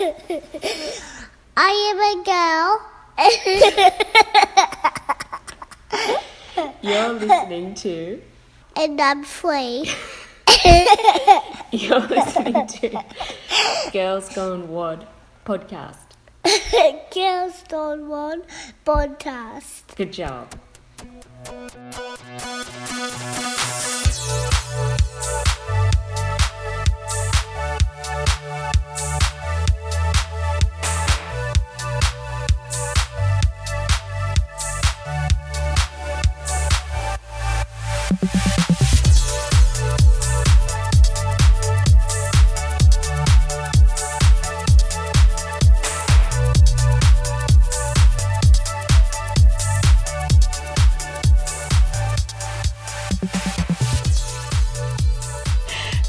I am a girl. You're listening to. and I'm free. You're listening to Girls Gone WOD podcast. Girls Gone WOD podcast. Good job.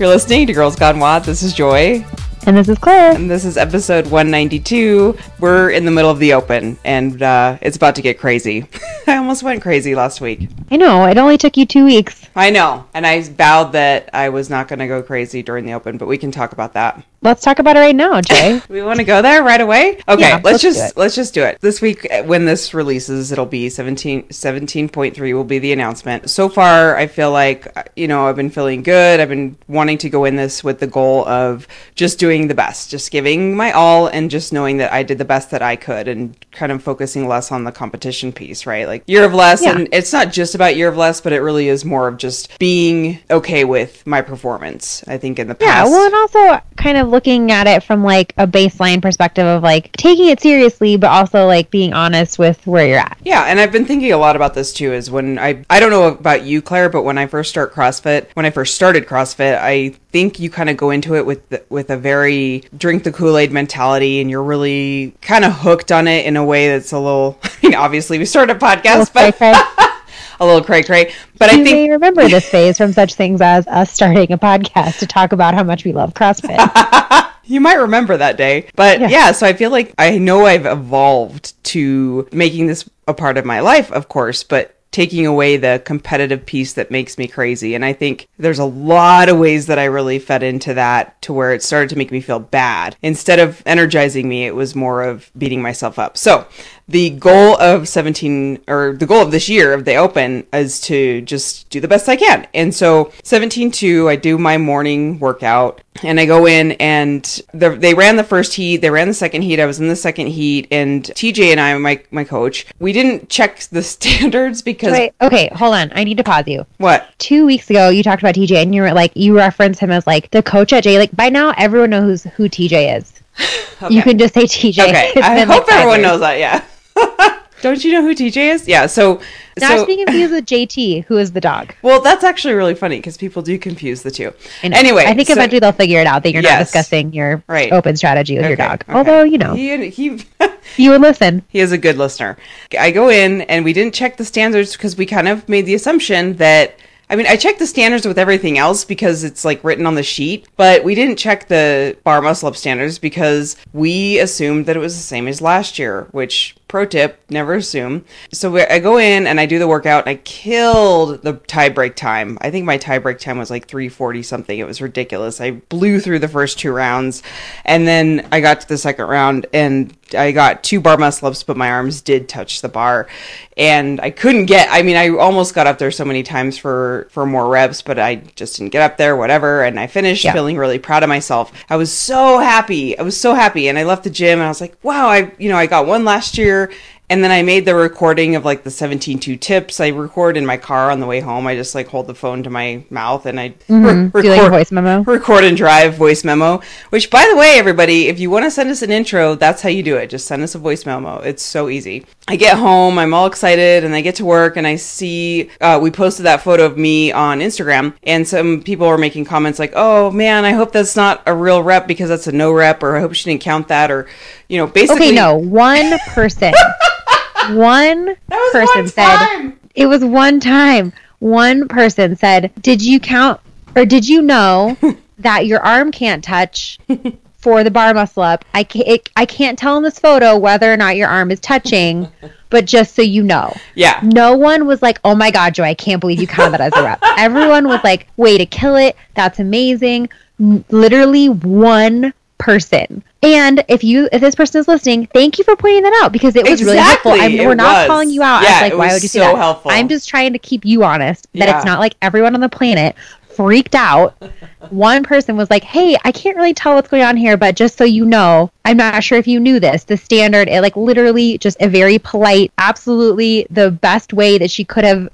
You're listening to Girls Gone Wild. This is Joy, And this is Claire. and this is episode 192. We're in the middle of the open, and uh, it's about to get crazy. I almost went crazy last week. I know, it only took you two weeks. I know, and I vowed that I was not going to go crazy during the open, but we can talk about that. Let's talk about it right now, Jay. We want to go there right away? Okay, Yeah, let's, let's just let's just do it. This week uh, when this releases, it'll be 17 17.3 will be the announcement. So far, I feel like uh, you know, I've been feeling good. I've been wanting to go in this with the goal of just doing the best, just giving my all and just knowing that I did the best that I could and kind of focusing less on the competition piece, right? Like year of less Yeah. and it's not just about year of less, but it really is more of just being okay with my performance. I think in the yeah, past. well, and also kind of looking at it from like a baseline perspective of like taking it seriously, but also like being honest with where you're at. Yeah, and I've been thinking a lot about this too. Is when I I don't know about you, Claire, but when I first start CrossFit, when I first started CrossFit, I think you kind of go into it with the, with a very drink the Kool Aid mentality, and you're really kind of hooked on it in a way that's a little. I mean, obviously, we started a podcast, but. a little cray cray. But you I think may remember this phase from such things as us starting a podcast to talk about how much we love CrossFit. You might remember that day. But yeah. Yeah. so I feel like I know I've evolved to making this a part of my life, of course, but taking away the competitive piece that makes me crazy. And I think there's a lot of ways that I really fed into that to where it started to make me feel bad. Instead of energizing me, it was more of beating myself up. So the goal of 17 or the goal of this year of the open is to just do the best I can. And so 17.2, I do my morning workout and I go in and the, they ran the first heat, they ran the second heat. I was in the second heat and TJ and I, my, my coach, we didn't check the standards because Wait, okay, hold on. I need to pause you. what? Two weeks ago, you talked about TJ, and you were like, you referenced him as like the coach at Jay. Like by now, everyone knows who TJ is. Okay. You can just say TJ. Okay. I hope like, everyone years. knows that. Yeah. Don't you know who TJ is? Yeah. So, Now so being confused with JT, who is the dog. well, that's actually really funny because people do confuse the two. Anyway, I think so- eventually they'll figure it out that you're Yes. not discussing your Right. open strategy with your dog. okay. Although, you know, he he you would listen. he is a good listener. I go in and we didn't check the standards because we kind of made the assumption that I mean, I checked the standards with everything else because it's like written on the sheet, but we didn't check the bar muscle up standards because we assumed that it was the same as last year, which pro tip, never assume. So I go in and I do the workout and I killed the tie break time. I think my tie break time was like 340 something. It was ridiculous. I blew through the first two rounds and then I got to the second round and I got two bar muscle ups, but my arms did touch the bar, and I couldn't get. I mean, I almost got up there so many times for for more reps, but I just didn't get up there. Whatever, and I finished Yeah. feeling really proud of myself. I was so happy. I was so happy, and I left the gym, and I was like, wow, I you know I got one last year. And then I made the recording of like the 17.2 tips. I record in my car on the way home. I just like hold the phone to my mouth and I re- Do like voice memo. record and drive voice memo which by the way everybody if you want to send us an intro that's how you do it just send us a voice memo it's so easy i get home i'm all excited and i get to work and i see uh, we posted that photo of me on instagram and some people were making comments like oh man i hope that's not a real rep because that's a no rep or i hope she didn't count that or you know basically Okay, no, one person, one person one said it was one time. One person said, "Did you count or did you know that your arm can't touch for the bar muscle up? I can't. It, I can't tell in this photo whether or not your arm is touching, but just so you know." yeah No one was like, "Oh my god, Joy, I can't believe you counted that as a rep." Everyone was like, "Way to kill it! That's amazing!" Literally one person. And if you if this person is listening, thank you for pointing that out because it was really helpful. I'm, we're not was. calling you out Yeah, as like it why was would you say so that? helpful. I'm just trying to keep you honest that Yeah. it's not like everyone on the planet freaked out. One person was like, "Hey, I can't really tell what's going on here, but just so you know, I'm not sure if you knew this. The standard, it like literally just a very polite, absolutely the best way that she could have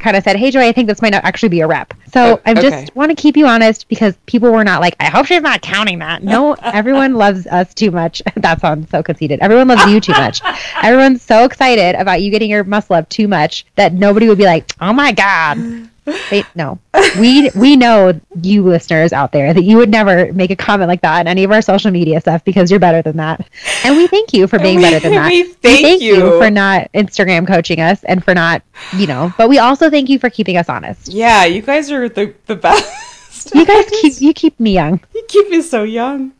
kind of said, "Hey, Joy, I think this might not actually be a rep." So oh, I okay. just want to keep you honest because people were not like, "I hope she's not counting that." No, everyone loves us too much. that sounds so conceited. Everyone loves you too much. Everyone's so excited about you getting your muscle up too much that nobody would be like, "Oh my god." Wait, no. We we know you listeners out there that you would never make a comment like that on any of our social media stuff because you're better than that. And we thank you for being we- better than that. we thank you. for not Instagram coaching us and for not, you know, but we also thank you for keeping us honest. Yeah, you guys are the the best. You guys keep you keep me young. You keep me so young.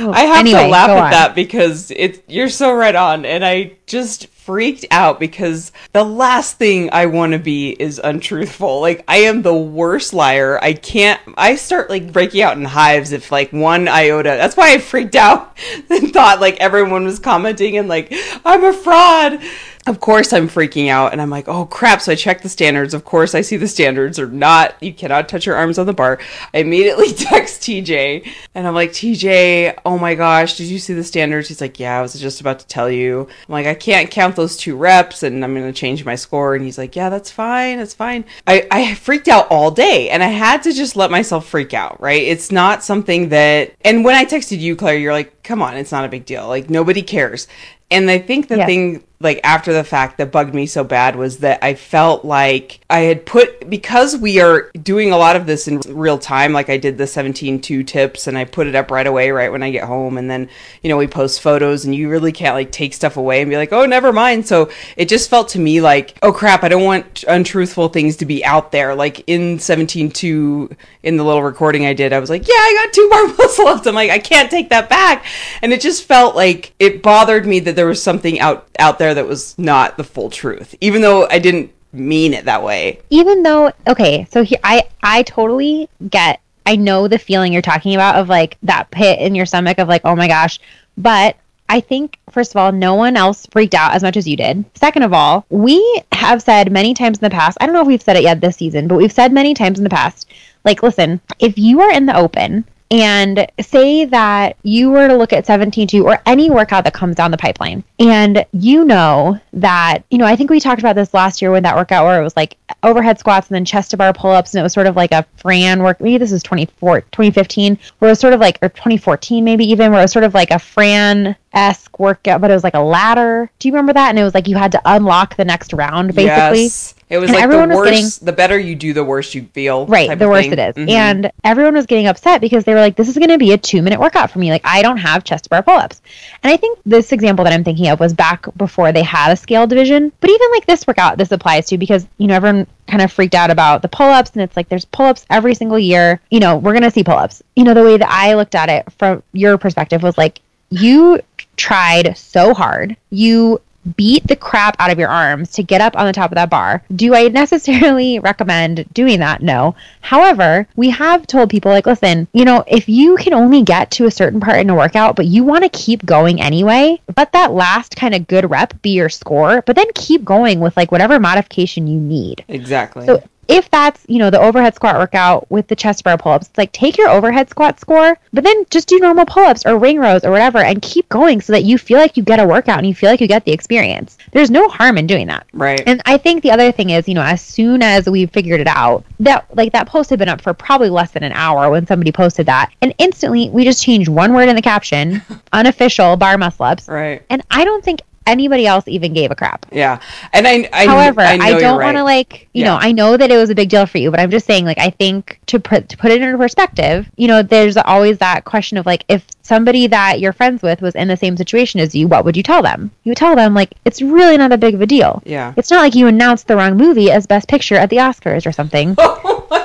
Oh, I have anyway, to laugh at on. that because it you're so right on and I just freaked out because the last thing I want to be is untruthful. Like I am the worst liar. I can't I start like breaking out in hives if like one iota. That's why I freaked out and thought like everyone was commenting and like I'm a fraud. Of course I'm freaking out and I'm like, "Oh crap." So I check the standards. Of course I see the standards are not you cannot touch your arms on the bar. I immediately text TJ and I'm like, "TJ, oh my gosh, did you see the standards?" He's like, "Yeah, I was just about to tell you." I'm like, "I can't count those two reps and I'm going to change my score." And he's like, "Yeah, that's fine. That's fine." I I freaked out all day and I had to just let myself freak out, right? It's not something that and when I texted you, Claire, you're like, "Come on, it's not a big deal. Like nobody cares." And I think the Yes. thing like after the fact that bugged me so bad was that I felt like I had put because we are doing a lot of this in real time like I did the 17-2 tips and I put it up right away right when I get home and then you know we post photos and you really can't like take stuff away and be like oh never mind so it just felt to me like oh crap I don't want untruthful things to be out there like in 17-2 in the little recording I did I was like yeah I got two more muscle ups I'm like I can't take that back and it just felt like it bothered me that there was something out out there that was not the full truth even though I didn't mean it that way Even though okay, so here I I totally get I know the feeling you're talking about of like that pit in your stomach of like, oh my gosh. But I think, first of all, no one else freaked out as much as you did. Second of all, we have said many times in the past, I don't know if we've said it yet this season, but we've said many times in the past, like, listen, if you are in the open and say that you were to look at 17.2 or any workout that comes down the pipeline, and you know that, you know, I think we talked about this last year with that workout where it was like overhead squats and then chest to bar pull ups, and it was sort of like a Fran work. Maybe this is 24, 2015, where it was sort of like, or 2014 maybe even, where it was sort of like a Fran esque workout, but it was like a ladder. Do you remember that? And it was like you had to unlock the next round, basically. yes it was And like the everyone was worse getting- the better you do the worse you feel Right, type the of worse thing. it is. Mhm. And everyone was getting upset because they were like, this is going to be a two minute workout for me. Like, I don't have chest to bar pull ups. And I think this example that I'm thinking of was back before they had a scale division. But even like this workout, this applies to because, you know, everyone kind of freaked out about the pull ups and it's like there's pull ups every single year. You know, we're going to see pull ups. You know, the way that I looked at it from your perspective was like, you tried so hard. You beat the crap out of your arms to get up on the top of that bar. Do I necessarily recommend doing that? No. However, we have told people like, listen, you know, if you can only get to a certain part in a workout, but you want to keep going anyway, let that last kind of good rep be your score, but then keep going with like whatever modification you need. exactly So if that's, you know, the overhead squat workout with the chest bar pull-ups, it's like take your overhead squat score, but then just do normal pull-ups or ring rows or whatever and keep going so that you feel like you get a workout and you feel like you get the experience. There's no harm in doing that. right And I think the other thing is, you know, as soon as we figured it out, that like that post had been up for probably less than an hour when somebody posted that. And instantly we just changed one word in the caption, unofficial bar muscle ups. right And I don't think anybody else even gave a crap. yeah and i i However, I, I, don't right. want to like you Yeah. know I know that it was a big deal for you, but I'm just saying like I think to put to put it into perspective, you know, there's always that question of like if somebody that you're friends with was in the same situation as you, what would you tell them? You would tell them like it's really not that big of a deal. yeah It's not like you announced the wrong movie as best picture at the Oscars or something. Oh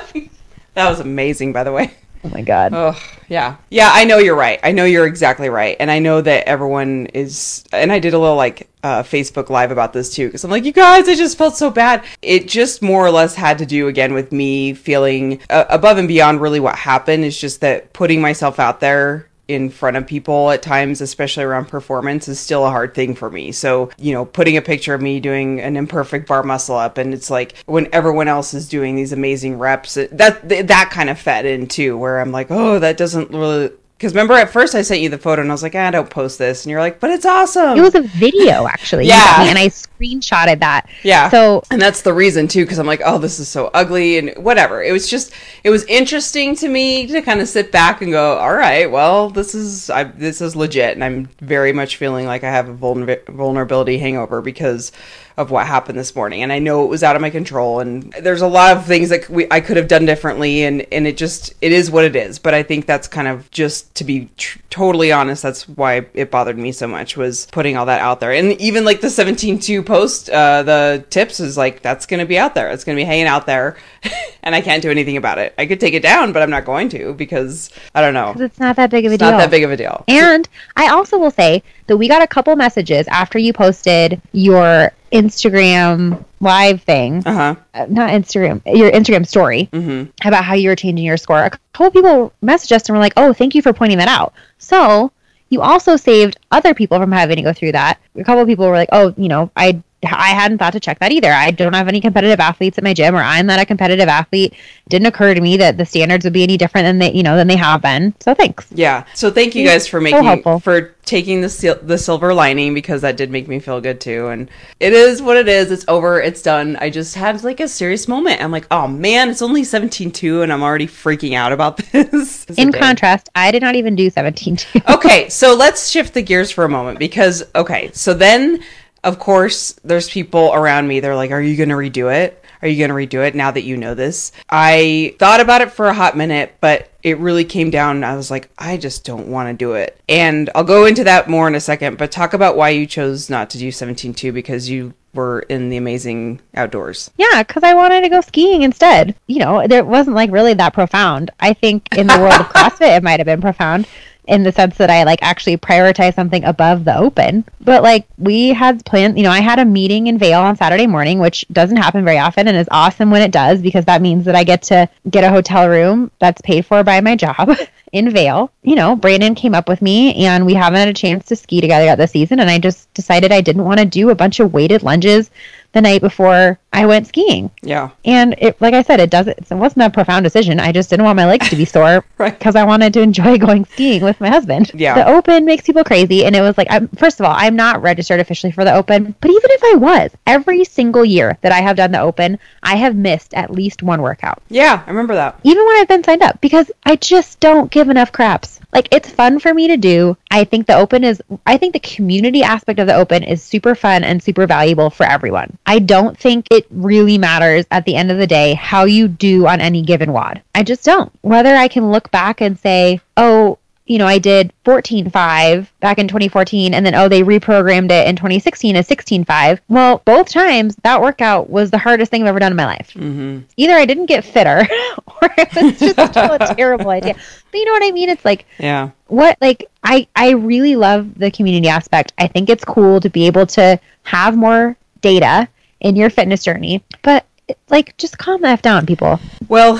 that was amazing by the way Oh my god. Oh, yeah. Yeah, I know you're right. I know you're exactly right. And I know that everyone is and I did a little like uh, Facebook live about this too cuz I'm like, "You guys, I just felt so bad." It just more or less had to do again with me feeling uh, above and beyond really what happened is just that putting myself out there in front of people at times, especially around performance, is still a hard thing for me. So, you know, putting a picture of me doing an imperfect bar muscle up, and it's like when everyone else is doing these amazing reps, that that kind of fed in too, where I'm like, oh, that doesn't really. Because remember, at first I sent you the photo and I was like, ah, don't post this. And you're like, but it's awesome. It was a video actually. Yeah. And I screenshotted that. Yeah. So and that's the reason too, because I'm like, oh, this is so ugly and whatever. It was just, it was interesting to me to kind of sit back and go, all right, well, this is, I, this is legit, and I'm very much feeling like I have a vulner- vulnerability hangover because of what happened this morning, and I know it was out of my control, and there's a lot of things that we, I could have done differently, and and it just, it is what it is. But I think that's kind of just to be tr- totally honest, that's why it bothered me so much was putting all that out there, and even like the 17.2 post, uh, the tips is like that's going to be out there. It's going to be hanging out there, and I can't do anything about it. I could take it down, but I'm not going to because I don't know. it's not that big of a It's deal. not that big of a deal. And I also will say that we got a couple messages after you posted your Instagram live thing, Uh huh. uh, not Instagram, your Instagram story Mm-hmm. about how you were changing your score. A couple people messaged us and were like, "Oh, thank you for pointing that out." So you also saved other people from having to go through that. A couple people were like, "Oh, you know, I." I hadn't thought to check that either. I don't have any competitive athletes at my gym, or I'm not a competitive athlete. Didn't occur to me that the standards would be any different than they, you know, than they have been. So thanks. Yeah. So thank you guys for so making helpful. for taking the sil- the silver lining because that did make me feel good too. And it is what it is. It's over. It's done. I just had like a serious moment. I'm like, oh man, it's only 17-2 and I'm already freaking out about this. In contrast, I did not even do 17 2. okay, so let's shift the gears for a moment because okay, so then of course there's people around me. They're like, "Are you going to redo it? Are you going to redo it now that you know this?" I thought about it for a hot minute, but it really came down. I was like, I just don't want to do it, and I'll go into that more in a second. But talk about why you chose not to do 17-2 because you were in the amazing outdoors. Yeah, because I wanted to go skiing instead. You know, there wasn't like really that profound. I think in the world of CrossFit, it might have been profound in the sense that I like actually prioritize something above the open. But like we had planned, you know, I had a meeting in Vail on Saturday morning, which doesn't happen very often and is awesome when it does because that means that I get to get a hotel room that's paid for by my job. In Vail, you know, Brandon came up with me and we haven't had a chance to ski together yet this season. And I just decided I didn't want to do a bunch of weighted lunges the night before I went skiing. Yeah. And it, like I said, it doesn't. It wasn't a profound decision. I just didn't want my legs to be sore Right. because I wanted to enjoy going skiing with my husband. Yeah. The Open makes people crazy, and it was like, I'm, first of all, I'm not registered officially for the Open, but even if I was, every single year that I have done the Open, I have missed at least one workout, Yeah, I remember that. even when I've been signed up, because I just don't give enough craps. Like it's fun for me to do. I think the Open is. I think the community aspect of the Open is super fun and super valuable for everyone. I don't think it really matters at the end of the day how you do on any given WOD. I just don't. Whether I can look back and say, oh, you know, I did 14.5 back in 2014, and then, oh, they reprogrammed it in 2016 as 16.5. Well, both times that workout was the hardest thing I've ever done in my life. Mm-hmm. Either I didn't get fitter or it was just a terrible idea. But you know what I mean? It's like, Yeah. what like I I really love the community aspect. I think it's cool to be able to have more data in your fitness journey, but like just calm the f down, people. Well,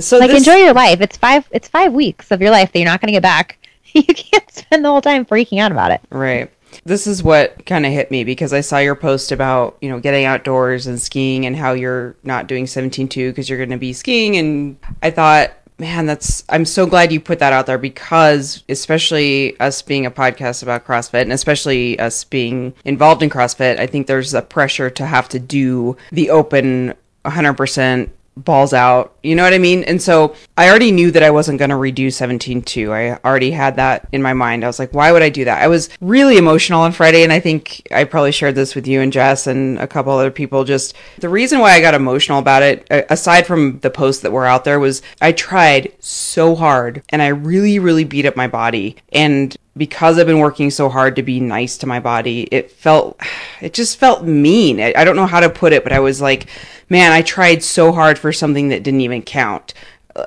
so Like this, enjoy your life. It's five it's five weeks of your life that you're not going to get back. You can't spend the whole time freaking out about it. Right. This is what kind of hit me because I saw your post about, you know, getting outdoors and skiing and how you're not doing 17.2 because you're going to be skiing. And I thought, man, that's, I'm so glad you put that out there because, especially us being a podcast about CrossFit and especially us being involved in CrossFit, I think there's a pressure to have to do the open 100% balls out. You know what I mean? And so I already knew that I wasn't going to redo 17.2. I already had that in my mind. I was like, why would I do that? I was really emotional on Friday. And I think I probably shared this with you and Jess and a couple other people. Just the reason why I got emotional about it, uh, aside from the posts that were out there, was I tried so hard and I really, really beat up my body. And because I've been working so hard to be nice to my body, it felt, it just felt mean. I, don't know how to put it, but I was like, man, I tried so hard for something that didn't even count.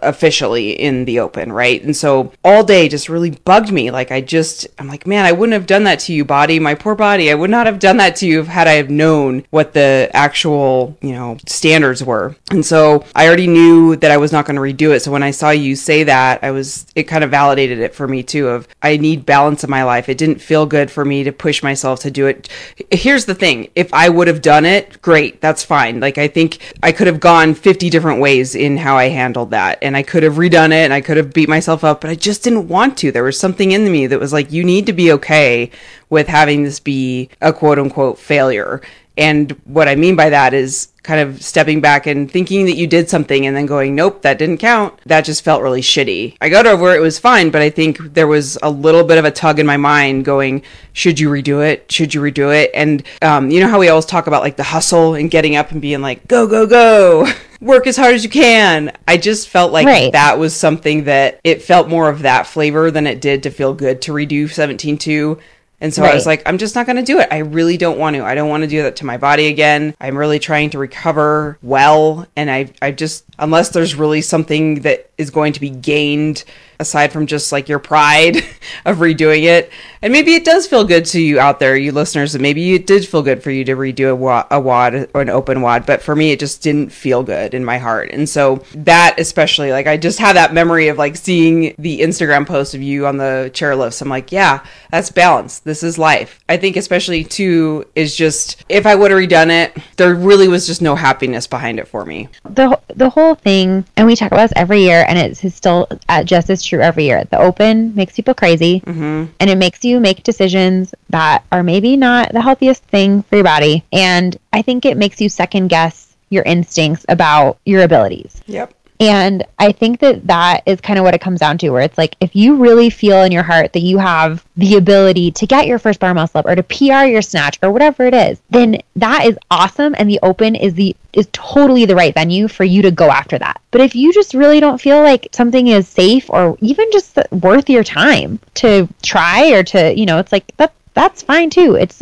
Officially in the open, right? And so all day just really bugged me. Like I just, I'm like, man, I wouldn't have done that to you, body, my poor body. I would not have done that to you had I have known what the actual, you know, standards were. And so I already knew that I was not going to redo it. So when I saw you say that, I was, it kind of validated it for me too. Of I need balance in my life. It didn't feel good for me to push myself to do it. Here's the thing: if I would have done it, great, that's fine. Like I think I could have gone 50 different ways in how I handled that, and I could have redone it, and I could have beat myself up, but I just didn't want to. There was something in me that was like, you need to be okay with having this be a quote unquote failure. And what I mean by that is kind of stepping back and thinking that you did something and then going, nope, that didn't count. That just felt really shitty. I got over it, it was fine, but I think there was a little bit of a tug in my mind going, should you redo it? Should you redo it? And um, you know how we always talk about like the hustle and getting up and being like, go, go, go. Work as hard as you can. I just felt like Right. that was something that it felt more of that flavor than it did to feel good to redo 17.2. And so I was like, I'm just not going to do it. I really don't want to. I don't want to do that to my body again. I'm really trying to recover well. And I, I just, unless there's really something that is going to be gained aside from just like your pride of redoing it. And maybe it does feel good to you out there, you listeners, and maybe it did feel good for you to redo a, wa- a WOD or an open WOD. But for me, it just didn't feel good in my heart. And so that especially, like, I just have that memory of like seeing the Instagram post of you on the chairlifts. I'm like, yeah, that's balance. This is life. I think especially too is just if I would have redone it, there really was just no happiness behind it for me. the the whole thing, and we talk about this every year, and it's still uh, just as true every year. The open makes people crazy, mm-hmm. and it makes you make decisions that are maybe not the healthiest thing for your body. And I think it makes you second guess your instincts about your abilities. Yep. And I think that that is kind of what it comes down to, where it's like if you really feel in your heart that you have the ability to get your first bar muscle up or to PR your snatch or whatever it is, then that is awesome. And the open is the is totally the right venue for you to go after that. But if you just really don't feel like something is safe or even just worth your time to try or to, you know, it's like that that's fine too. It's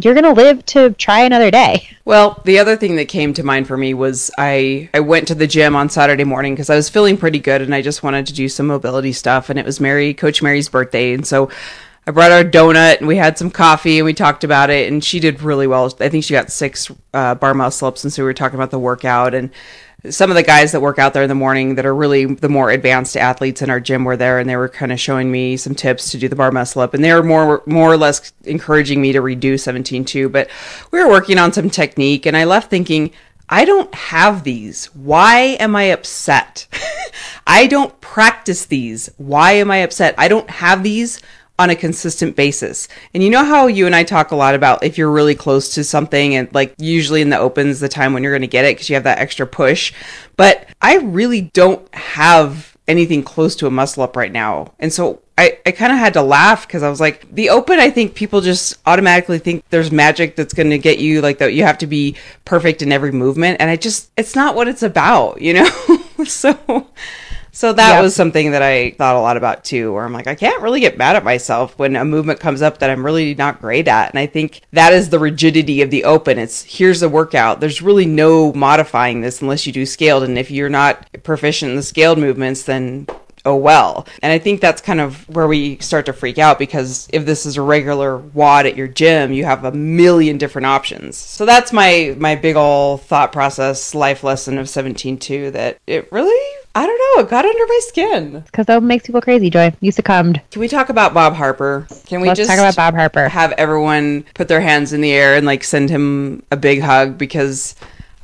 you're gonna live to try another day. Well, the other thing that came to mind for me was I I went to the gym on Saturday morning because I was feeling pretty good and I just wanted to do some mobility stuff and it was Mary Coach Mary's birthday and so I brought our donut and we had some coffee and we talked about it and she did really well. I think she got six uh, bar muscle ups and so we were talking about the workout and some of the guys that work out there in the morning that are really the more advanced athletes in our gym were there and they were kind of showing me some tips to do the bar muscle up and they were more more or less encouraging me to redo 17.2 but we were working on some technique and i left thinking i don't have these. Why am i upset? I don't practice these. Why am i upset? I don't have these on a consistent basis. And you know how you and I talk a lot about if you're really close to something and like usually in the opens the time when you're going to get it because you have that extra push. But I really don't have anything close to a muscle up right now. And so I, I kind of had to laugh because I was like, the open, I think people just automatically think there's magic that's going to get you like that. You have to be perfect in every movement. And I just, it's not what it's about, you know? so. So that Yep. was something that I thought a lot about too, where I'm like, I can't really get mad at myself when a movement comes up that I'm really not great at. And I think that is the rigidity of the open. It's here's a workout. There's really no modifying this unless you do scaled. And if you're not proficient in the scaled movements, then oh well. And I think that's kind of where we start to freak out because if this is a regular WOD at your gym, you have a million different options. So that's my my big ol' thought process life lesson of 17.2 that it really I don't know, it got under my skin. Because that makes people crazy, Joy. You succumbed. Can we talk about Bob Harper? Can we Let's just talk about Bob Harper. have everyone put their hands in the air and like send him a big hug because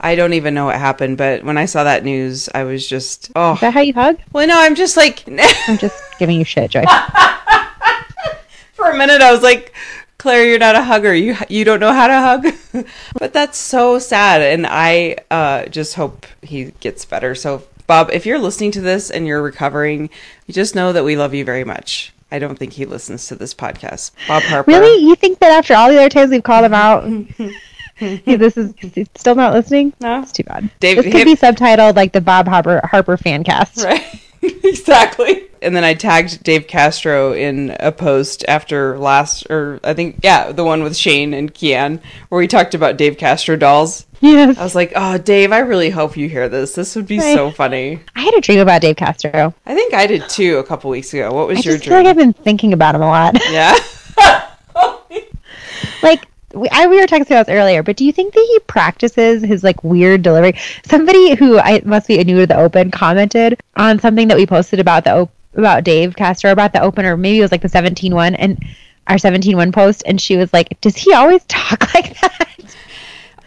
I don't even know what happened, but when I saw that news, I was just oh Is that how you hug? well no, I'm just like I'm just giving you shit, Joy. for a minute I was like Claire, you're not a hugger. You you don't know how to hug. but that's so sad and I uh just hope he gets better. So Bob, if you're listening to this and you're recovering, you just know that we love you very much. I don't think he listens to this podcast. Bob Harper. Really? You think that after all the other times we've called him out, this is still not listening? No. It's too bad. Dave- this could him- be subtitled like the Bob Harper Harper fan cast. Right. exactly. And then I tagged Dave Castro in a post after last, or I think, yeah, the one with Shane and Kian, where we talked about Dave Castro dolls. Yes. I was like, oh, Dave, I really hope you hear this. This would be Right. so funny. I had a dream about Dave Castro. I think I did too a couple weeks ago. What was I your just feel like dream? I've been thinking about him a lot. yeah. like we, I, we were talking about this earlier, but do you think that he practices his like weird delivery? Somebody who I must be new to the open commented on something that we posted about the about Dave Castro about the open, or maybe it was like the 17 one and our 17 one post, and she was like, "Does he always talk like that?"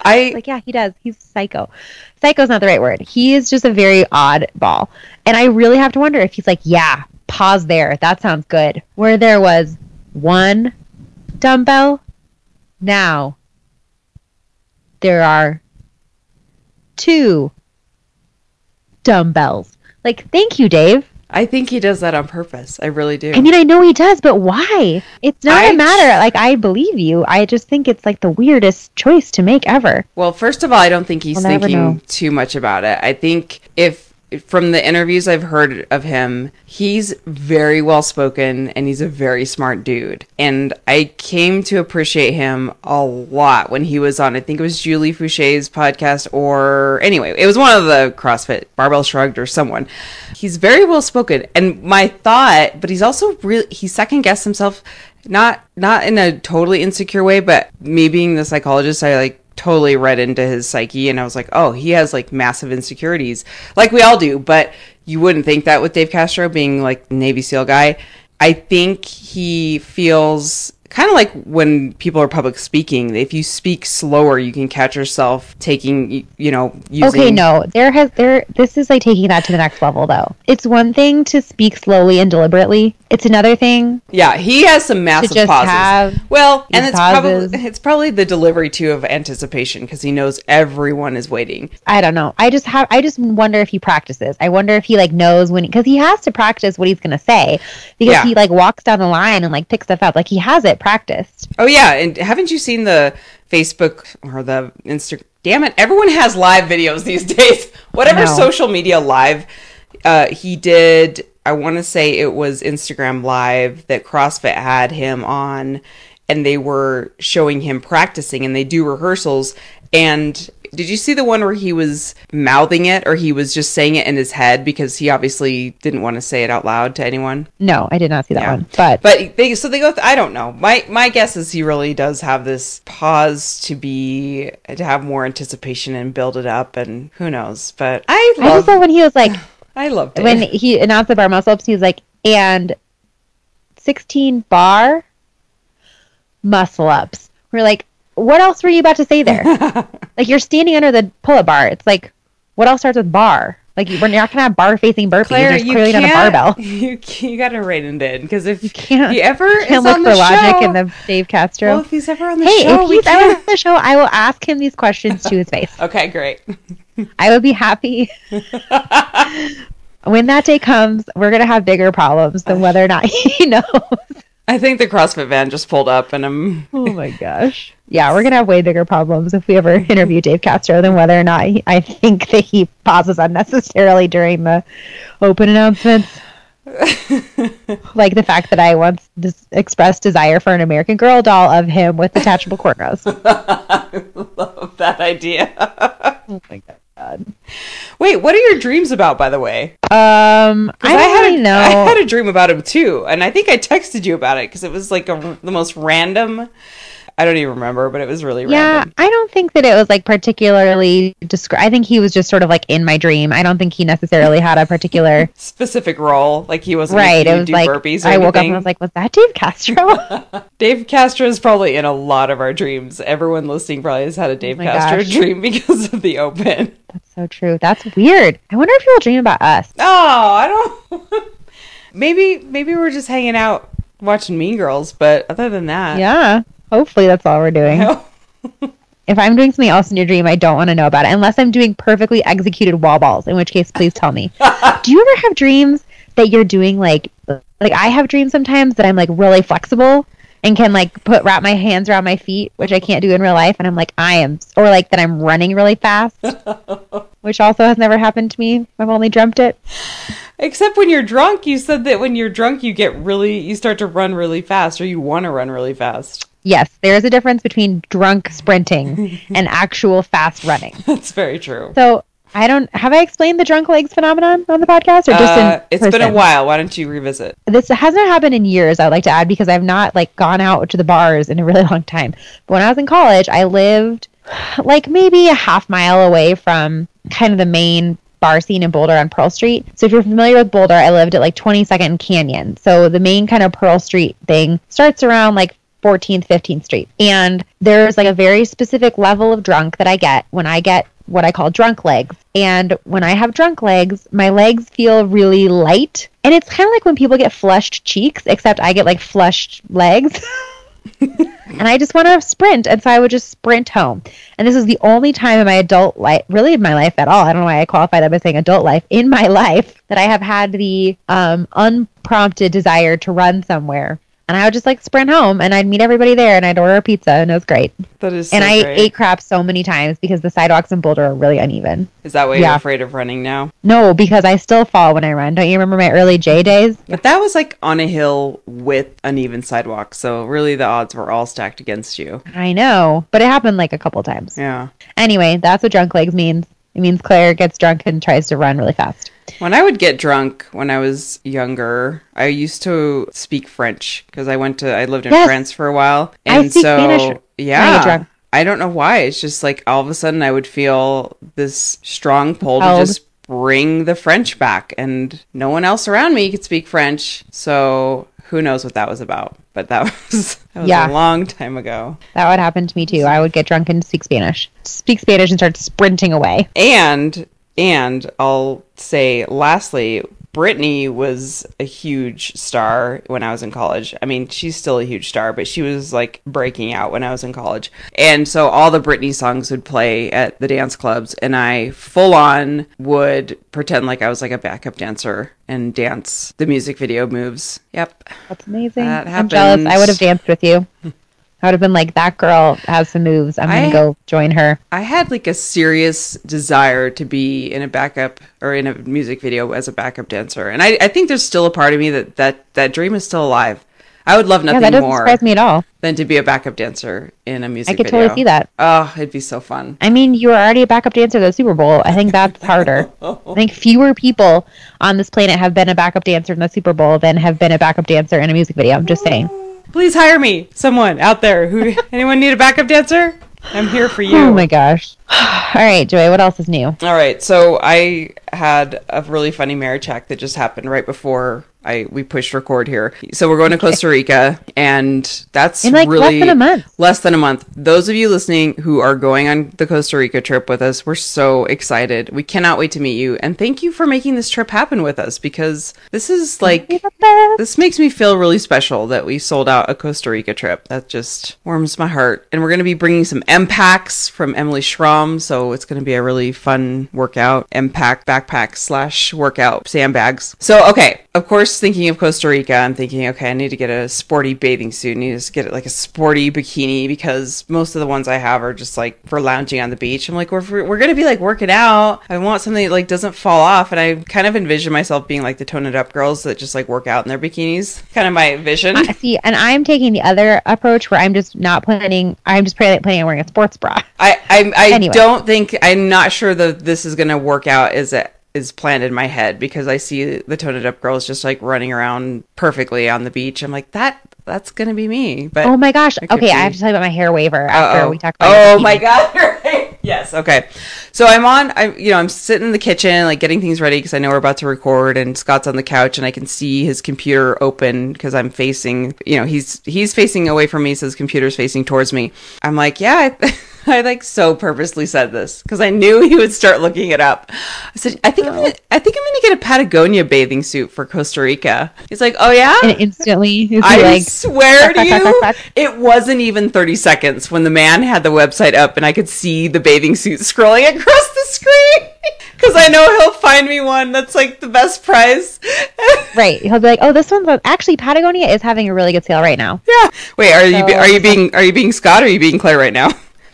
I like, yeah, he does. He's psycho. Psycho's not the right word. He is just a very odd ball, and I really have to wonder if he's like, "Yeah, pause there. That sounds good." Where there was one dumbbell now there are two dumbbells. Like, thank you, Dave. I think he does that on purpose. I really do. I mean, I know he does, but why? It's not I- a matter. Like, I believe you. I just think it's like the weirdest choice to make ever. Well, first of all, I don't think he's We'll thinking too much about it. I think if from the interviews I've heard of him, he's very well spoken and he's a very smart dude. And I came to appreciate him a lot when he was on I think it was Julie Foucher's podcast or anyway, it was one of the CrossFit Barbell Shrugged or someone. He's very well spoken. And my thought, but he's also really he second guessed himself not not in a totally insecure way, but me being the psychologist, I like totally read into his psyche and I was like, oh, he has like massive insecurities, like we all do. But you wouldn't think that with Dave Castro being like Navy SEAL guy. I think he feels kind of like when people are public speaking. If you speak slower, you can catch yourself taking, you know, using. Okay, no, there has there. This is like taking that to the next level, though. It's one thing to speak slowly and deliberately. It's another thing. Yeah, he has some massive pauses. well, and it's pauses. probably it's probably the delivery too of anticipation because he knows everyone is waiting. I don't know. I just have. I just wonder if he practices. I wonder if he like knows when because he has to practice what he's gonna say because Yeah. he like walks down the line and like picks stuff up. Like he has it practiced. Oh yeah, and haven't you seen the Facebook or the Insta? Damn it! Everyone has live videos these days. Whatever social media live, uh, he did. I want to say it was Instagram Live that CrossFit had him on, and they were showing him practicing, and they do rehearsals. And did you see the one where he was mouthing it, or he was just saying it in his head because he obviously didn't want to say it out loud to anyone? No, I did not see that Yeah. one. But But they so they go. Th- I don't know. My my guess is he really does have this pause to be to have more anticipation and build it up, and who knows. But I I just love love when he was like I loved Dave. when he announced the bar muscle ups. He was like and sixteen bar muscle ups. We're like, what else were you about to say there? like you're standing under the pull-up bar. It's like, what else starts with bar? Like you- we're not gonna have bar facing burpees. Claire, There's you clearly not a barbell. You you got to write it in because if you can't- he ever Can't is look for the logic show, in the Dave Castro. well, if he's ever on the hey, show, if we he's ever on the show, I will ask him these questions to his face. Okay, great. I would be happy. when that day comes, we're gonna have bigger problems than whether or not he knows. I think the CrossFit van just pulled up, and I'm Oh my gosh. Yeah, we're gonna have way bigger problems if we ever interview Dave Castro than whether or not he, I think that he pauses unnecessarily during the open announcements. like the fact that I once dis- expressed desire for an American Girl doll of him with detachable cornrows. I love that idea. oh my god. Wait, what are your dreams about, by the way? Um, I don't had really a, know. I had a dream about him too, and I think I texted you about it because it was like a, the most random. I don't even remember, but it was really random. Yeah, random. I don't think that it was like particularly descri I think he was just sort of like in my dream. I don't think he necessarily had a particular Specific role, like he wasn't right. It was do like burpees. Or I woke up and was like, "Was that Dave Castro?" Dave Castro is probably in a lot of our dreams. Everyone listening probably has had a oh Dave Oh Castro gosh. dream because of the open. That's so true. That's weird. I wonder if people dream about us. Oh, I don't. maybe maybe we're just hanging out watching Mean Girls, but other than that, Yeah. Hopefully that's all we're doing. If I'm doing something else in your dream, I don't want to know about it unless I'm doing perfectly executed wall balls, in which case please tell me. Do you ever have dreams that you're doing like like I have dreams sometimes that I'm like really flexible and can like put wrap my hands around my feet, which I can't do in real life and I'm like I am or like that I'm running really fast. which also has never happened to me. I've only dreamt it. Except when you're drunk, you said that when you're drunk, you get really, you start to run really fast, or you want to run really fast. Yes, there is a difference between drunk sprinting and actual fast running. That's very true. So I don't have I explained the drunk legs phenomenon on the podcast or just Uh, in it's been a while. Why don't you revisit? This hasn't happened in years. I'd like to add because I've not like gone out to the bars in a really long time. But when I was in college, I lived like maybe a half mile away from kind of the main bar scene in Boulder on Pearl Street. So if you're familiar with Boulder, I lived at like 22nd Canyon. So the main kind of Pearl Street thing starts around like 14th, 15th Street. And there's like a very specific level of drunk that I get when I get what I call drunk legs. And when I have drunk legs, my legs feel really light. And it's kind of like when people get flushed cheeks, except I get like flushed legs. and I just want to sprint. And so I would just sprint home. And this is the only time in my adult life, really in my life at all, I don't know why I qualify that by saying adult life, in my life, that I have had the um, unprompted desire to run somewhere. And I would just like sprint home and I'd meet everybody there and I'd order a pizza and it was great. That is. and I great. ate crap so many times because the sidewalks in Boulder are really uneven. Is that why Yeah. you're afraid of running now? No, because I still fall when I run. Don't you remember my early J days? But that was like on a hill with uneven sidewalk, so really the odds were all stacked against you. I know, but it happened like a couple times. Yeah. Anyway, that's what drunk legs means. It means Claire gets drunk and tries to run really fast. When I would get drunk when I was younger, I used to speak French because I went to I lived in Yes. France for a while, I and speak so Spanish yeah. I don't know why. It's just like all of a sudden I would feel this strong pull Compelled. to just bring the French back, and no one else around me could speak French. So who knows what that was about? But that was that was Yeah. a long time ago. That would happen to me too. I would get drunk and speak Spanish. Speak Spanish and start sprinting away. And and I'll say lastly, Britney was a huge star when I was in college. I mean, she's still a huge star, but she was like breaking out when I was in college. And so all the Britney songs would play at the dance clubs and I full on would pretend like I was like a backup dancer and dance the music video moves. Yep. That's amazing. That I'm jealous. I would have danced with you. I would have been like, that girl has some moves. I'm going to go join her. I had like a serious desire to be in a backup or in a music video as a backup dancer, and I, I think there's still a part of me that that that dream is still alive. I would love Yeah, nothing that doesn't more surprise me at all. than to be a backup dancer in a music I could video. totally see that. Oh, it'd be so fun. I mean, you were already a backup dancer at the Super Bowl. I think that's harder. I think fewer people on this planet have been a backup dancer in the Super Bowl than have been a backup dancer in a music video. I'm just saying. Please hire me, someone out there who anyone need a backup dancer? I'm here for you. Oh my gosh. All right, Joy, what else is new? All right, so I had a really funny marriage check that just happened right before I we pushed record here. So we're going to Costa Rica, and that's In, like, less really than a month. Less than a month. Those of you listening who are going on the Costa Rica trip with us, we're so excited. We cannot wait to meet you, and thank you for making this trip happen with us because this is like this makes me feel really special that we sold out a Costa Rica trip. That just warms my heart. And we're going to be bringing some M packs from Emily Schromm, so it's going to be a really fun workout. M pack backpack slash workout sandbags. So okay, of course, thinking of Costa Rica, I'm thinking, okay, I need to get a sporty bathing suit. I need to get like a sporty bikini because most of the ones I have are just like for lounging on the beach. I'm like, we're we're going to be like working out. I want something that like doesn't fall off, and I kind of envision myself being like the tone it up girls that just like work out in their bikinis. Kind of my vision. I see, and I'm taking the other approach where I'm just not planning. I'm just planning, planning on wearing a sports bra. I I, I Anyway. don't think I'm not sure that this is gonna work out as it is planned in my head because I see the tone it up girls just like running around perfectly on the beach. I'm like that that's gonna be me. But Oh my gosh. Okay, be. I have to tell you about my hair waiver after Uh-oh. we talk about. Oh my god! Yes. Okay. So I'm on. I'm you know I'm sitting in the kitchen like getting things ready because I know we're about to record and Scott's on the couch and I can see his computer open because I'm facing you know he's he's facing away from me so his computer's facing towards me. I'm like yeah. I, like so purposely said this because I knew he would start looking it up. I said, I think I'm oh. gonna, I think I'm gonna get a Patagonia bathing suit for Costa Rica. He's like, oh yeah, And instantly, I like, swear to "Fuck, fuck, you, fuck, fuck." it wasn't even 30 seconds when the man had the website up and I could see the bathing suit scrolling across the screen. Because I know he'll find me one that's like the best price. right? He'll be like, "Oh, this one's actually Patagonia is having a really good sale right now." yeah. Wait, are you So- are you being are you being Scott or are you being Claire right now?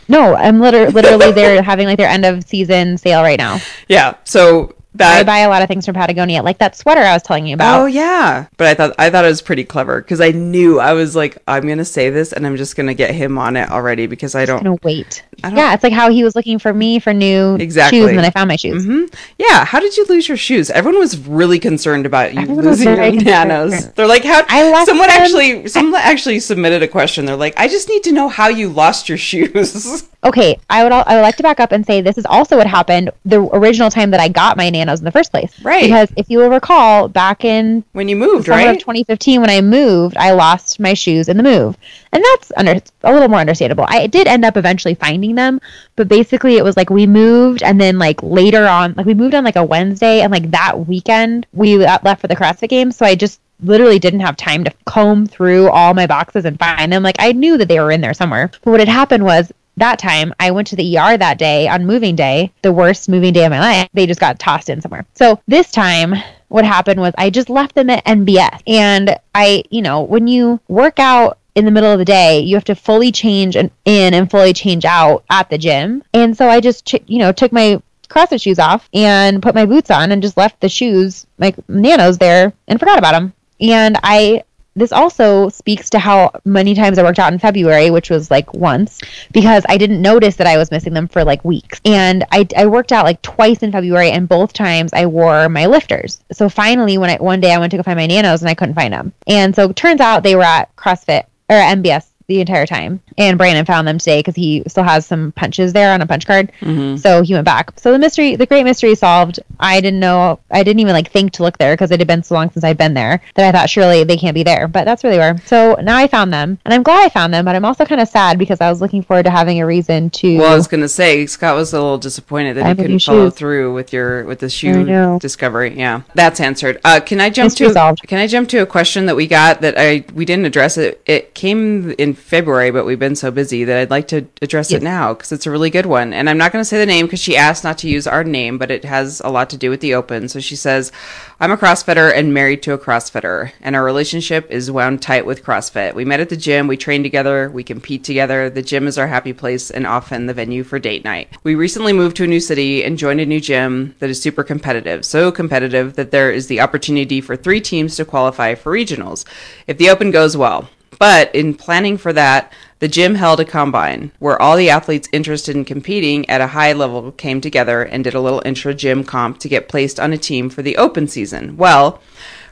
No, I'm liter- literally they're having like their end of season sale right now. Yeah. So That- I buy a lot of things from Patagonia, like that sweater I was telling you about. Oh yeah, but I thought I thought it was pretty clever because I knew I was like I'm gonna say this and I'm just gonna get him on it already because I don't gonna wait. Yeah, it's like how he was looking for me for new Exactly. shoes, and then I found my shoes. hmm Yeah, how did you lose your shoes? Everyone was really concerned about you Everyone losing your nanos. concerned. They're like, how? I left someone them- actually, someone actually submitted a question. They're like, I just need to know how you lost your shoes. Okay, I would I would like to back up and say this is also what happened the original time that I got my nanos in the first place. Right. Because if you will recall, back in when you moved, right? 2015 when I moved, I lost my shoes in the move. And that's under a little more understandable. I did end up eventually finding them, but basically it was like we moved and then like later on, like we moved on like a Wednesday and like that weekend we left for the CrossFit games, so I just literally didn't have time to comb through all my boxes and find them. Like I knew that they were in there somewhere. But what had happened was that time I went to the ER that day on moving day, the worst moving day of my life. They just got tossed in somewhere. So this time what happened was I just left them at NBS. And I, you know, when you work out in the middle of the day, you have to fully change in and fully change out at the gym. And so I just, you know, took my CrossFit shoes off and put my boots on and just left the shoes, my nanos there and forgot about them. And I this also speaks to how many times I worked out in February, which was like once, because I didn't notice that I was missing them for like weeks. And I, I worked out like twice in February, and both times I wore my lifters. So finally, when I one day I went to go find my nanos and I couldn't find them, and so it turns out they were at CrossFit or MBS the entire time. And Brandon found them today because he still has some punches there on a punch card. So he went back. So the mystery, the great mystery solved. I didn't know. I didn't even like think to look there because it had been so long since I'd been there that I thought surely they can't be there. But that's where they were. So now I found them, and I'm glad I found them. But I'm also kind of sad because I was looking forward to having a reason to. Well, I was gonna say Scott was a little disappointed that he couldn't follow shoes. through with your with the shoe discovery. Yeah, that's answered. Uh, can I jump Mystery to solved. Can I jump to a question that we got that I we didn't address it. It came in February, but we've been so busy that I'd like to address Yes. it now because it's a really good one. And I'm not going to say the name because she asked not to use our name, but it has a lot to do with the Open. So she says, "I'm a CrossFitter and married to a CrossFitter, and our relationship is wound tight with CrossFit. We met at the gym, we train together, we compete together. The gym is our happy place and often the venue for date night. We recently moved to a new city and joined a new gym that is super competitive, so competitive that there is the opportunity for three teams to qualify for regionals if the Open goes well." But in planning for that, the gym held a combine where all the athletes interested in competing at a high level came together and did a little intra gym comp to get placed on a team for the open season. Well,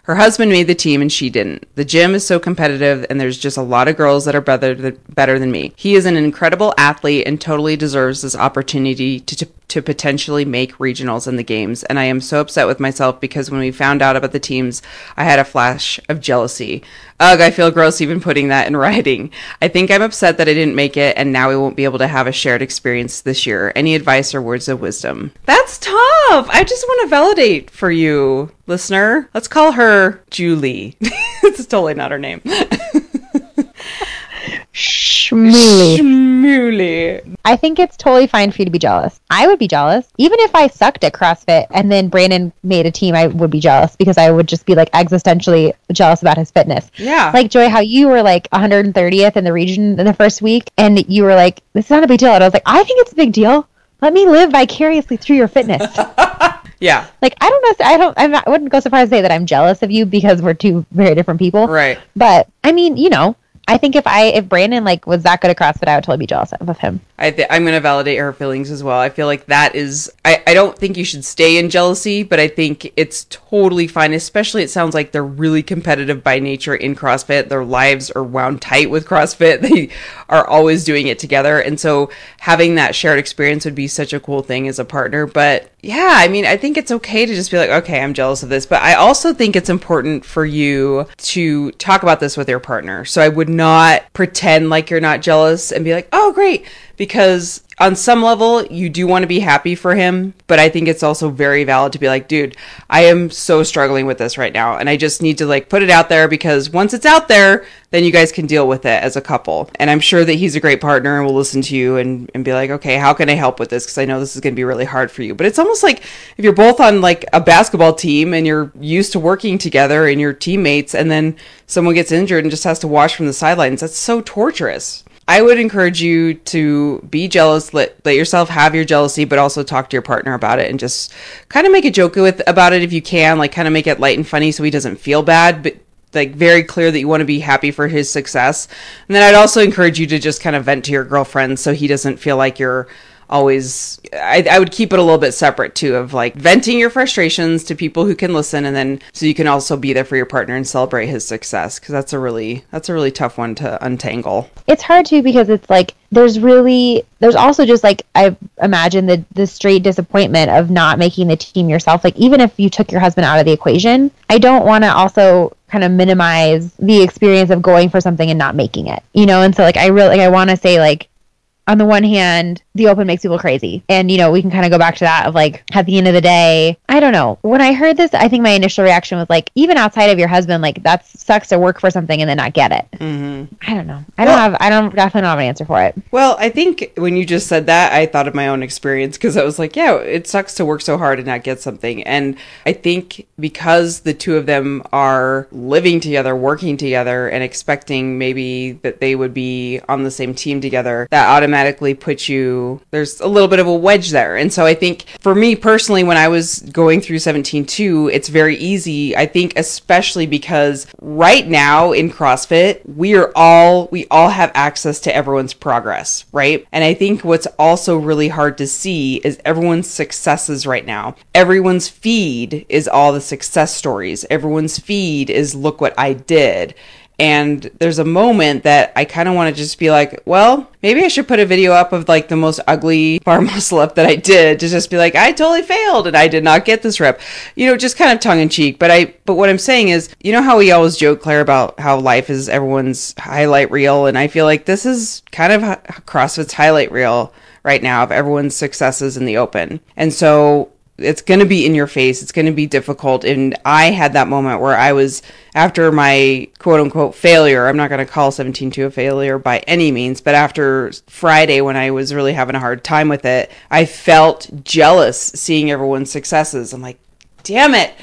her husband made the team and she didn't. The gym is so competitive and there's just a lot of girls that are better than, better than me. He is an incredible athlete and totally deserves this opportunity to, to to potentially make regionals in the games and I am so upset with myself because when we found out about the teams, I had a flash of jealousy. Ugh, I feel gross even putting that in writing. I think I'm upset that I didn't make it and now we won't be able to have a shared experience this year. Any advice or words of wisdom? That's tough. I just want to validate for you, listener. Let's call her Julie. it's totally not her name. Shmooly. Shmooly. I think it's totally fine for you to be jealous. I would be jealous. Even if I sucked at CrossFit and then Brandon made a team, I would be jealous because I would just be like existentially jealous about his fitness. Yeah. Like Joy, how you were like 130th in the region in the first week and you were like, this is not a big deal. And I was like, I think it's a big deal. Let me live vicariously through your fitness. yeah. like I don't know. I don't. I'm not, I wouldn't go so far as to say that I'm jealous of you because we're two very different people. Right. But I mean, you know, I think if I if Brandon like was that good at CrossFit, I would totally be jealous of, him. I th- I'm going to validate her feelings as well. I feel like that is. I, I don't think you should stay in jealousy, but I think it's totally fine. Especially, it sounds like they're really competitive by nature in CrossFit. Their lives are wound tight with CrossFit. They are always doing it together, and so having that shared experience would be such a cool thing as a partner. But yeah, I mean, I think it's okay to just be like, okay, I'm jealous of this, but I also think it's important for you to talk about this with your partner. So I would not pretend like you're not jealous and be like, oh, great because on some level you do want to be happy for him but i think it's also very valid to be like dude i am so struggling with this right now and i just need to like put it out there because once it's out there then you guys can deal with it as a couple. And i'm sure that he's a great partner and will listen to you and, and be like okay how can i help with this? Because i know this is going to be really hard for you. But it's almost like if you're both on like a basketball team and you're used to working together and your teammates and then someone gets injured and just has to watch from the sidelines that's so torturous I would encourage you to be jealous, let, let yourself have your jealousy, but also talk to your partner about it and just kind of make a joke with about it if you can, like kind of make it light and funny so he doesn't feel bad, but like very clear that you want to be happy for his success. And then I'd also encourage you to just kind of vent to your girlfriend so he doesn't feel like you're always I, I would keep it a little bit separate too of like venting your frustrations to people who can listen and then so you can also be there for your partner and celebrate his success because that's a really that's a really tough one to untangle it's hard too because it's like there's really there's also just like I imagine the the straight disappointment of not making the team yourself. Like even if you took your husband out of the equation, I don't want to also kind of minimize the experience of going for something and not making it. You know, and so like I really like I want to say like on the one hand, the open makes people crazy. And, you know, we can kind of go back to that of like, at the end of the day, I don't know. When I heard this, I think my initial reaction was like, even outside of your husband, like, that sucks to work for something and then not get it. Mm-hmm. I don't know. I don't have, I don't definitely don't have an answer for it. Well, I think when you just said that, I thought of my own experience because I was like, yeah, it sucks to work so hard and not get something. And I think because the two of them are living together, working together, and expecting maybe that they would be on the same team together, that automatically automatically put you there's a little bit of a wedge there. And so I think for me personally when I was going through 17.2, it's very easy. I think especially because right now in CrossFit, we are all we all have access to everyone's progress, right? And I think what's also really hard to see is everyone's successes right now. Everyone's feed is all the success stories. Everyone's feed is look what I did. And there's a moment that I kind of want to just be like, well, maybe I should put a video up of like the most ugly bar muscle up that I did to just be like, I totally failed and I did not get this rep. You know, just kind of tongue in cheek. But I, but what I'm saying is, you know how we always joke, Claire, about how life is everyone's highlight reel. And I feel like this is kind of CrossFit's highlight reel right now of everyone's successes in the open. And so it's going to be in your face. It's going to be difficult. And I had that moment where I was, after my quote unquote failure, I'm not going to call 17.2 a failure by any means, but after Friday when I was really having a hard time with it, I felt jealous seeing everyone's successes. I'm like, damn it.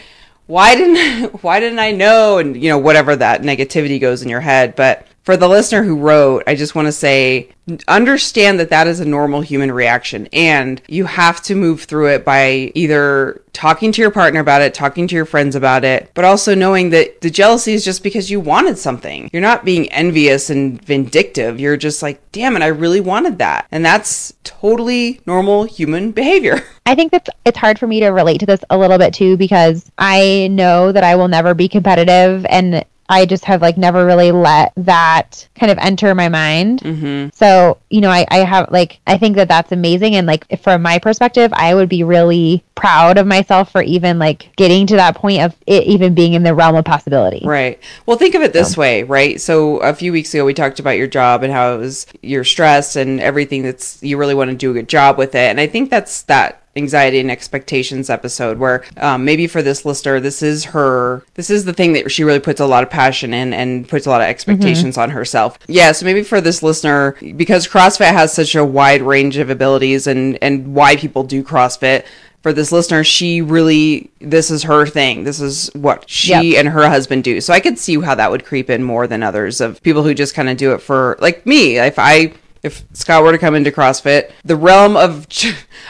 Why didn't why didn't I know and you know whatever that negativity goes in your head but for the listener who wrote, I just want to say understand that that is a normal human reaction and you have to move through it by either talking to your partner about it, talking to your friends about it, but also knowing that the jealousy is just because you wanted something. You're not being envious and vindictive. You're just like, damn it, I really wanted that. And that's totally normal human behavior. I think that it's hard for me to relate to this a little bit too because I know that I will never be competitive and I just have like never really let that kind of enter my mind. Mm-hmm. So, you know, I, I have like, I think that that's amazing. And like, from my perspective, I would be really proud of myself for even like getting to that point of it even being in the realm of possibility. Right. Well, think of it this so. way, right? So, a few weeks ago, we talked about your job and how it was your stress and everything that's, you really want to do a good job with it. And I think that's that anxiety and expectations episode where um, maybe for this listener this is her this is the thing that she really puts a lot of passion in and puts a lot of expectations mm-hmm. on herself yeah so maybe for this listener because crossfit has such a wide range of abilities and and why people do crossfit for this listener, she really this is her thing. This is what she yep. and her husband do. So I could see how that would creep in more than others of people who just kind of do it for like me. If I if Scott were to come into CrossFit, the realm of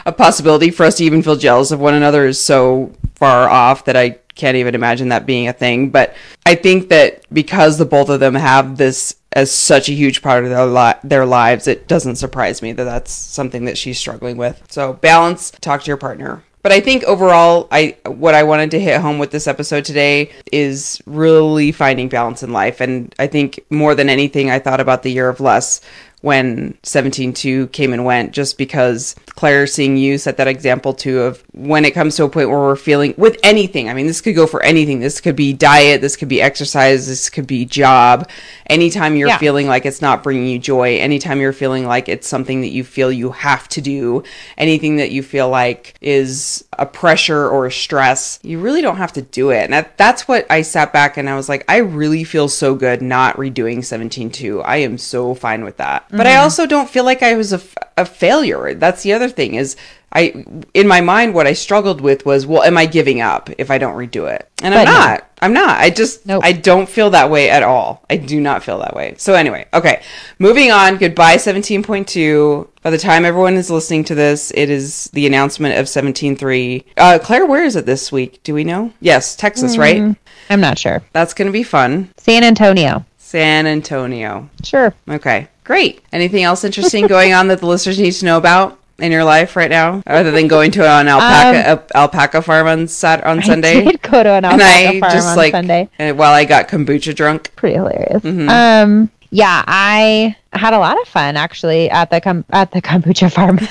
a possibility for us to even feel jealous of one another is so far off that I can't even imagine that being a thing. But I think that because the both of them have this as such a huge part of their li- their lives, it doesn't surprise me that that's something that she's struggling with. So balance, talk to your partner. But I think overall, I what I wanted to hit home with this episode today is really finding balance in life. And I think more than anything, I thought about the year of less when 17.2 came and went just because claire seeing you set that example too of when it comes to a point where we're feeling with anything i mean this could go for anything. This could be diet this could be exercise this could be job. Anytime you're yeah. feeling like it's not bringing you joy anytime you're feeling like it's something that you feel you have to do anything that you feel like is a pressure or a stress you really don't have to do it. And that, that's what i sat back and i was like i really feel so good not redoing 17.2 i am so fine with that But I also don't feel like I was a, a failure. That's the other thing is I in my mind what I struggled with was well am I giving up if I don't redo it? And I'm But no. not. I'm not. I just Nope. I don't feel that way at all. I do not feel that way. So anyway, okay. Moving on. Goodbye 17.2. By the time everyone is listening to this, it is the announcement of 17.3. Uh Claire, where is it this week? Do we know? Yes, Texas, right? I'm not sure. That's going to be fun. San Antonio. San Antonio. Sure. Okay, great. Anything else interesting going on that the listeners need to know about in your life right now, other than going to an alpaca al- alpaca farm on Sat on Sunday? Um, I did go to an and alpaca I farm just on like Sunday. while I got kombucha drunk. Pretty hilarious. Mm-hmm. Um, yeah, I had a lot of fun actually at the com- at the kombucha farm.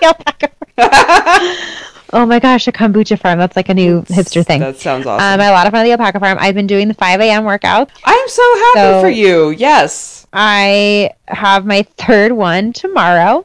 The alpaca farm. oh my gosh, a kombucha farm. That's like a new hipster thing. That sounds Um, awesome. I had a lot of fun at the alpaca farm. I've been doing the 5 a.m. workouts. I'm so happy so- for you. Yes. I have my third one tomorrow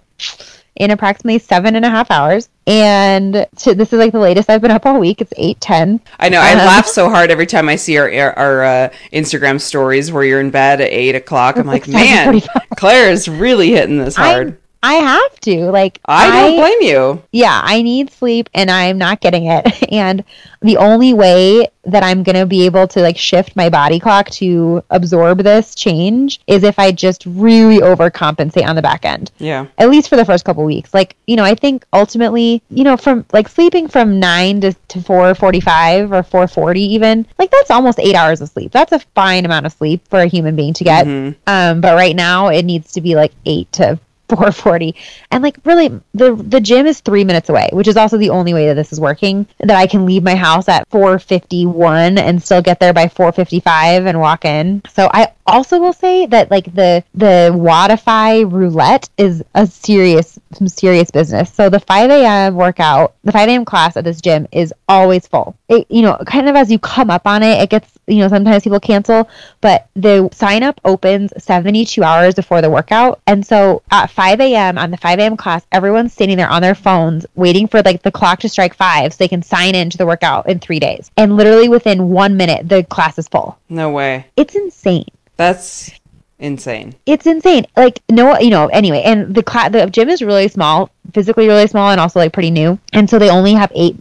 in approximately seven and a half hours. And to, this is like the latest I've been up all week. It's 8:10. I know. I Um, laugh so hard every time I see our our, uh, Instagram stories where you're in bed at eight o'clock. I'm like, man, Claire is really hitting this hard. I, I have to. Like I don't blame you. yeah, I need sleep and I'm not getting it. And the only way that I'm going to be able to like shift my body clock to absorb this change is if I just really overcompensate on the back end. Yeah. At least for the first couple weeks. Like, you know, I think ultimately, you know, from like sleeping from 9 to, to 4:45 or 4:40 even, like that's almost 8 hours of sleep. That's a fine amount of sleep for a human being to get. Um but right now it needs to be like 8 to 440 and like really the the gym is three minutes away which is also the only way that this is working that i can leave my house at 451 and still get there by 455 and walk in. So i also will say that like the the Wodify roulette is a serious some serious business. So the 5 a.m workout the 5 a.m class at this gym is always full. It you know kind of as you come up on it it gets you know sometimes people cancel but the sign up opens 72 hours before the workout. And so at 5 a.m on the 5 a.m class everyone's standing there on their phones waiting for like the clock to strike five so they can sign into the workout in three days. And literally within one minute the class is full. No way. it's insane That's insane. it's insane. Like no, you know. Anyway, and the cla- the gym is really small, physically really small, and also like pretty new. And so they only have eight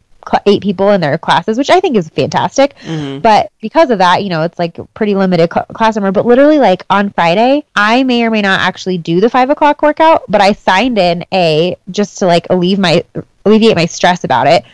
eight people in their classes, which I think is fantastic. Mm-hmm. But because of that, you know, it's like pretty limited cl- class number. But literally, like on Friday, I may or may not actually do the five o'clock workout, but I signed in a just to like alleviate my alleviate my stress about it.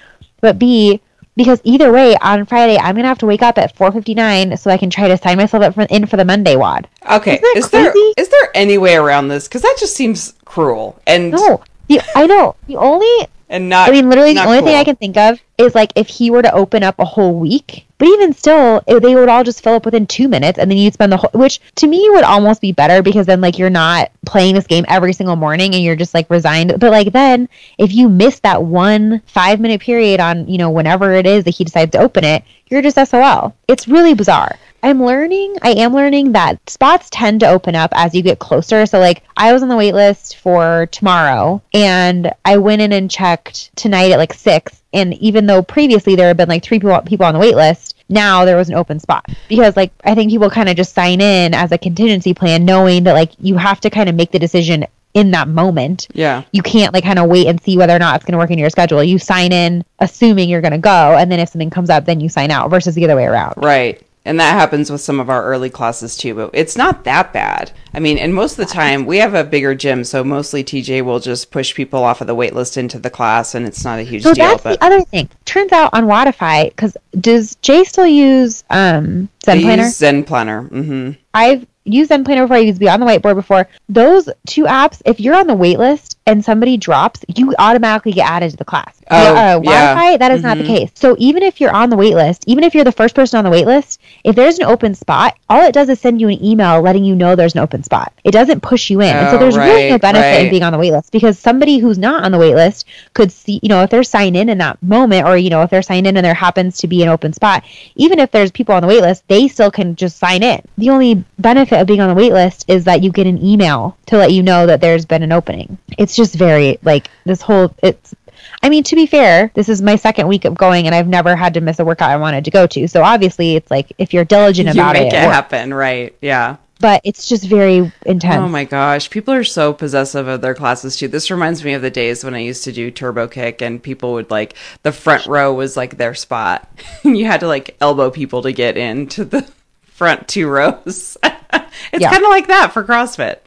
But B because either way, on Friday I'm gonna have to wake up at 4:59 so I can try to sign myself up for, in for the Monday WOD. Okay. Is there crazy? is there any way around this? Because that just seems cruel and No, the, I know. The only, and not. I mean, literally, the only thing. I can think of is like if he were to open up a whole week. But even still, they would all just fill up within two minutes, and then you'd spend the whole. Which to me would almost be better because then like you're not playing this game every single morning, and you're just like resigned. But like then, if you miss that one five minute period on you know whenever it is that he decides to open it, you're just SOL. It's really bizarre. I'm learning, I am learning that spots tend to open up as you get closer. So, like, I was on the wait list for tomorrow and I went in and checked tonight at like six. And even though previously there had been like three people, people on the wait list, now there was an open spot because, like, I think people kind of just sign in as a contingency plan, knowing that, like, you have to kind of make the decision in that moment Yeah. you can't like kind of wait and see whether or not it's going to work in your schedule. You sign in assuming you're going to go, and then if something comes up, then you sign out versus the other way around. Right. And that happens with some of our early classes too, but it's not that bad. I mean, and most of the time we have a bigger gym, so mostly TJ will just push people off of the wait list into the class and it's not a huge So deal. that's But the other thing. Turns out on Wodify, because does Jay still use um, Zen Planner? use Zen Planner. Mm-hmm. I've used Zen Planner before. I used Beyond the Whiteboard before. Those two apps, if you're on the wait list and somebody drops, you automatically get added to the class. Oh, uh, yeah. Wodify, that is not the case. So even if you're on the wait list, even if you're the first person on the wait list, if there's an open spot, all it does is send you an email letting you know there's an open spot. It doesn't push you in. Oh, and so Oh, there's really no right, benefit in being on the wait list because somebody who's not on the wait list could see, you know, if they're signed in in that moment or, you know, if they're signed in and there happens to be an open spot, even if there's people on the wait list, they still can just sign in. The only benefit of being on the wait list is that you get an email to let you know that there's been an opening. It's just very, like, this whole, it's, I mean, to be fair, this is my second week of going, and I've never had to miss a workout I wanted to go to. So obviously, it's like if you're diligent You about make it, it, it happen, right? Yeah. but it's just very intense. Oh my gosh, people are so possessive of their classes too. This reminds me of the days when I used to do turbo kick and people would like the front row was like their spot. you had to like elbow people to get into the front two rows. it's Yeah. kind of like that for CrossFit.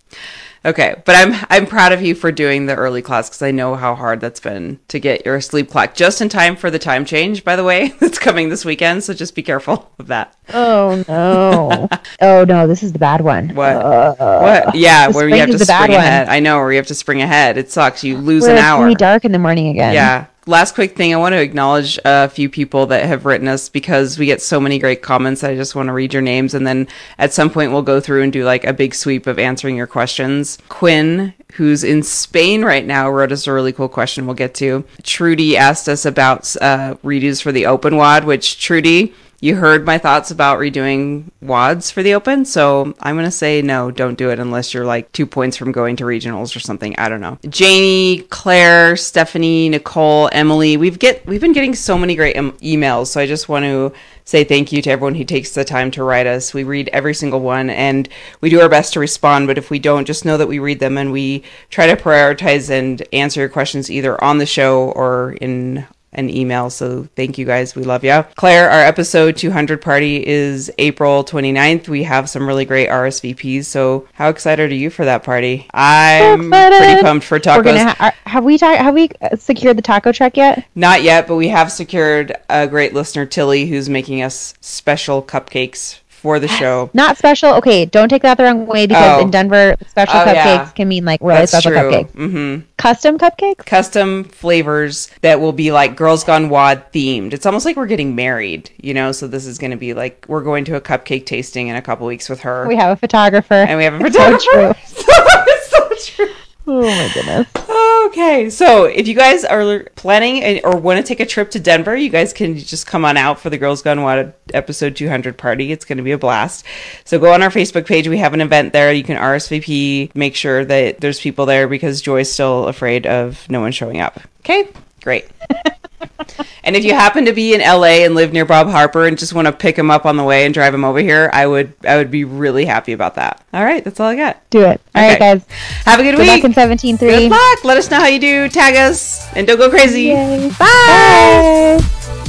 Okay, but I'm I'm proud of you for doing the early class because I know how hard that's been to get your sleep clock just in time for the time change. By the way, that's coming this weekend, so just be careful of that. Oh no! oh no! This is the bad one. What? Uh, what? Yeah, where you have to is the bad spring one. ahead. I know where you have to spring ahead. It sucks. You lose Where an it's hour. gonna be dark in the morning again. Yeah. Last quick thing, I want to acknowledge a few people that have written us because we get so many great comments. I just want to read your names, and then at some point we'll go through and do like a big sweep of answering your questions. Quinn, who's in Spain right now, wrote us a really cool question. We'll get to. Trudy asked us about uh, redos for the open WOD, which Trudy. You heard my thoughts about redoing WODs for the open, so I'm gonna say no, don't do it unless you're like two points from going to regionals or something. I don't know. Janie, Claire, Stephanie, Nicole, Emily, we've get we've been getting so many great em- emails, so I just want to say thank you to everyone who takes the time to write us. We read every single one and we do our best to respond, but if we don't, just know that we read them and we try to prioritize and answer your questions either on the show or in an email. So thank you guys. We love you. Claire, our episode 200 party is April 29th. We have some really great RSVPs. So how excited are you for that party? I'm excited. pretty pumped for tacos. Ha- have we ta- have we uh, secured the taco truck yet? Not yet, but we have secured a great listener, Tilly, who's making us special cupcakes for the show. Not special. Okay, don't take that the wrong way because Oh. in Denver, special Oh, cupcakes yeah. can mean like really special cupcakes. hmm Custom cupcakes. Custom flavors that will be like Girls Gone WOD themed. It's almost like we're getting married, you know? So this is going to be like we're going to a cupcake tasting in a couple weeks with her. We have a photographer. and we have a It's so photographer. true. so true. Oh my goodness. Okay, so if you guys are planning eh, or want to take a trip to Denver, you guys can just come on out for the Girls Gone WOD episode 200 party. It's going to be a blast. So go on our Facebook page. We have an event there. You can RSVP. Make sure that there's people there because Joy's still afraid of no one showing up. Okay, great. and if you happen to be in LA and live near Bob Harper and just want to pick him up on the way and drive him over here, I would I would be really happy about that. All right, that's all I got. Do it. All right, Okay. guys. Have a good, Good week. luck in seventeen Good luck. Let us know how you do. Tag us and don't go crazy. Yay. Bye. Bye.